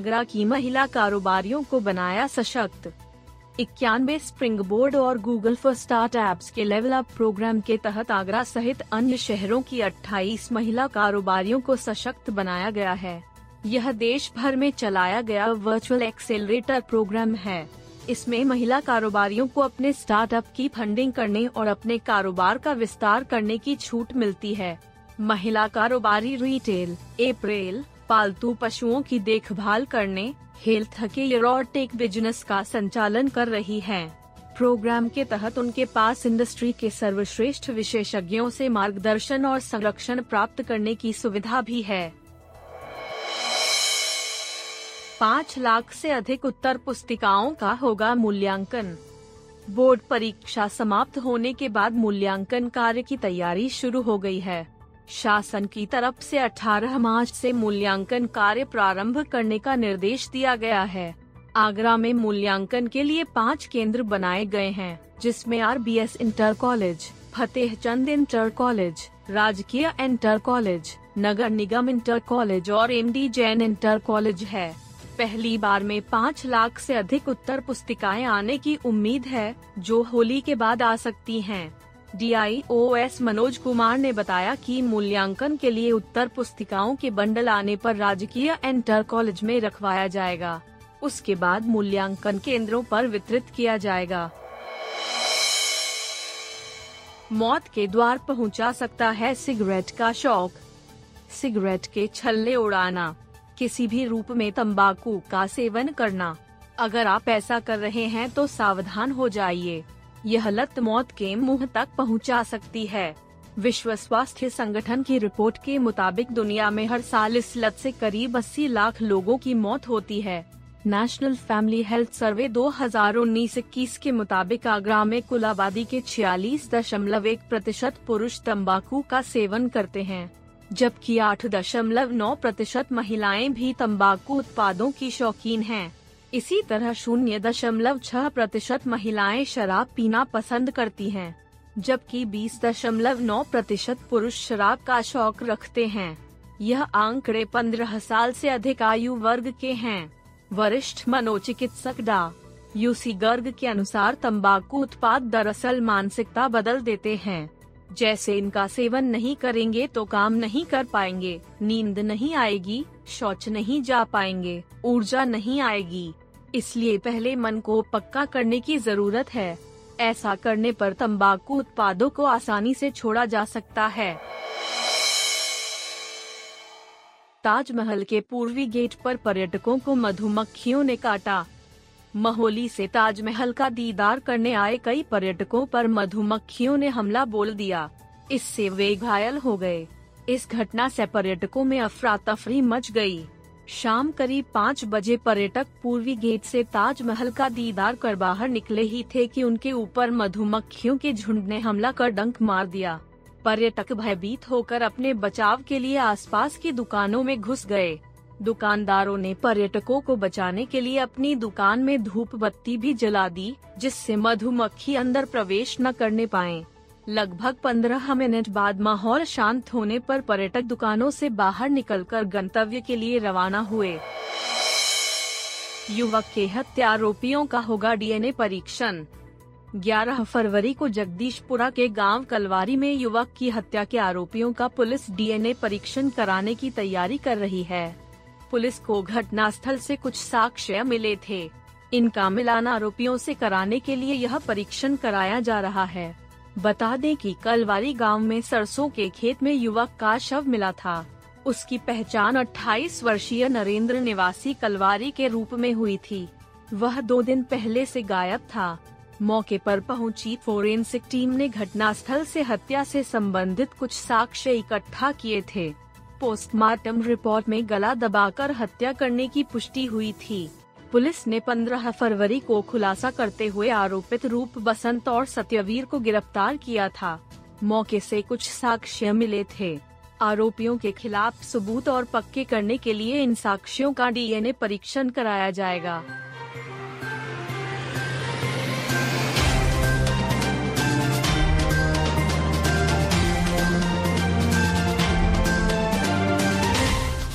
आगरा की महिला कारोबारियों को बनाया सशक्त। इक्यानवे स्प्रिंग बोर्ड और गूगल फॉर स्टार्ट एप्स के लेवल अप प्रोग्राम के तहत आगरा सहित अन्य शहरों की 28 महिला कारोबारियों को सशक्त बनाया गया है। यह देश भर में चलाया गया वर्चुअल एक्सेलरेटर प्रोग्राम है। इसमें महिला कारोबारियों को अपने स्टार्टअप की फंडिंग करने और अपने कारोबार का विस्तार करने की छूट मिलती है। महिला कारोबारी रिटेल, अप्रैल पालतू पशुओं की देखभाल करने, हेल्थ केयर और टेक बिज़नेस का संचालन कर रही है। प्रोग्राम के तहत उनके पास इंडस्ट्री के सर्वश्रेष्ठ विशेषज्ञों से मार्गदर्शन और संरक्षण प्राप्त करने की सुविधा भी है। पाँच लाख से अधिक उत्तर पुस्तिकाओं का होगा मूल्यांकन। बोर्ड परीक्षा समाप्त होने के बाद मूल्यांकन कार्य की तैयारी शुरू हो गई है। शासन की तरफ़ से 18 मार्च से मूल्यांकन कार्य प्रारंभ करने का निर्देश दिया गया है आगरा में मूल्यांकन के लिए पाँच केंद्र बनाए गए हैं, जिसमें S inter college, Fateh Chand inter college, राजकीय इंटर कॉलेज, नगर निगम इंटर कॉलेज और M D Jain inter college है पहली बार में पाँच लाख से अधिक उत्तर पुस्तिकाएँ आने की उम्मीद है, जो होली के बाद आ सकती हैं। डीआईओएस मनोज कुमार ने बताया कि मूल्यांकन के लिए उत्तर पुस्तिकाओं के बंडल आने पर राजकीय इंटर कॉलेज में रखवाया जाएगा। उसके बाद मूल्यांकन केंद्रों पर वितरित किया जाएगा। मौत के द्वार पहुँचा सकता है सिगरेट का शौक। सिगरेट के छल्ले उड़ाना। किसी भी रूप में तंबाकू का सेवन करना। अगर आप ऐसा कर रहे हैं तो सावधान हो जाइए। यह लत मौत के मुँह तक पहुँचा सकती है विश्व स्वास्थ्य संगठन की रिपोर्ट के मुताबिक दुनिया में हर साल इस लत से करीब 80 लाख लोगों की मौत होती है नेशनल फैमिली हेल्थ सर्वे 2019-21 के मुताबिक आगरा में कुल आबादी के छियालीस दशमलव एक प्रतिशत पुरुष तंबाकू का सेवन करते हैं, जबकि आठ दशमलव नौ प्रतिशत महिलाएँ भी तंबाकू उत्पादों की शौकीन हैं। इसी तरह शून्य दशमलव छह प्रतिशत महिलाएँ शराब पीना पसंद करती हैं, जबकि बीस दशमलव नौ प्रतिशत पुरुष शराब का शौक रखते हैं। यह आंकड़े पंद्रह साल से अधिक आयु वर्ग के हैं। वरिष्ठ मनोचिकित्सक डा. यूसी गर्ग के अनुसार तंबाकू उत्पाद दरअसल मानसिकता बदल देते हैं। जैसे इनका सेवन नहीं करेंगे तो काम नहीं कर पाएँगे, नींद नहीं आएगी, शौच नहीं जा पाएँगे, ऊर्जा नहीं आएगी। इसलिए पहले मन को पक्का करने की ज़रूरत है। ऐसा करने पर तंबाकू उत्पादों को आसानी से छोड़ा जा सकता है। ताजमहल के पूर्वी गेट पर पर्यटकों को मधुमक्खियों ने काटा। महोली से ताजमहल का दीदार करने आए कई पर्यटकों पर मधुमक्खियों ने हमला बोल दिया। इससे वे घायल हो गए। इस घटना से पर्यटकों में अफरा तफरी मच गई। शाम करीब पाँच बजे पर्यटक पूर्वी गेट से ताजमहल का दीदार कर बाहर निकले ही थे कि उनके ऊपर मधुमक्खियों के झुंड ने हमला कर डंक मार दिया। पर्यटक भयभीत होकर अपने बचाव के लिए आसपास की दुकानों में घुस गए। दुकानदारों ने पर्यटकों को बचाने के लिए अपनी दुकान में धूप बत्ती भी जला दी, जिससे मधुमक्खी अंदर प्रवेश न करने पाए। लगभग पंद्रह मिनट बाद माहौल शांत होने पर पर्यटक दुकानों से बाहर निकलकर गंतव्य के लिए रवाना हुए। युवक के हत्या आरोपियों का होगा डीएनए परीक्षण। 11 फरवरी को जगदीशपुरा के गाँव कलवारी में युवक की हत्या के आरोपियों का पुलिस डीएनए परीक्षण कराने की तैयारी कर रही है। पुलिस को घटनास्थल से कुछ साक्ष्य मिले थे। इनका मिलान आरोपियों से कराने के लिए यह परीक्षण कराया जा रहा है। बता दें कि कलवारी गाँव में सरसों के खेत में युवक का शव मिला था। उसकी पहचान 28 वर्षीय नरेंद्र निवासी कलवारी के रूप में हुई थी। वह दो दिन पहले से गायब था। मौके पर पहुँची फोरेंसिक टीम ने घटनास्थल से हत्या से संबंधित कुछ साक्ष्य इकट्ठा किए थे। पोस्टमार्टम रिपोर्ट में गला दबाकर हत्या करने की पुष्टि हुई थी। पुलिस ने 15 फरवरी को खुलासा करते हुए आरोपित रूप बसंत और सत्यवीर को गिरफ़्तार किया था। मौके से कुछ साक्ष्य मिले थे। आरोपियों के खिलाफ सबूत और पक्के करने के लिए इन साक्ष्यों का डीएनए परीक्षण कराया जाएगा।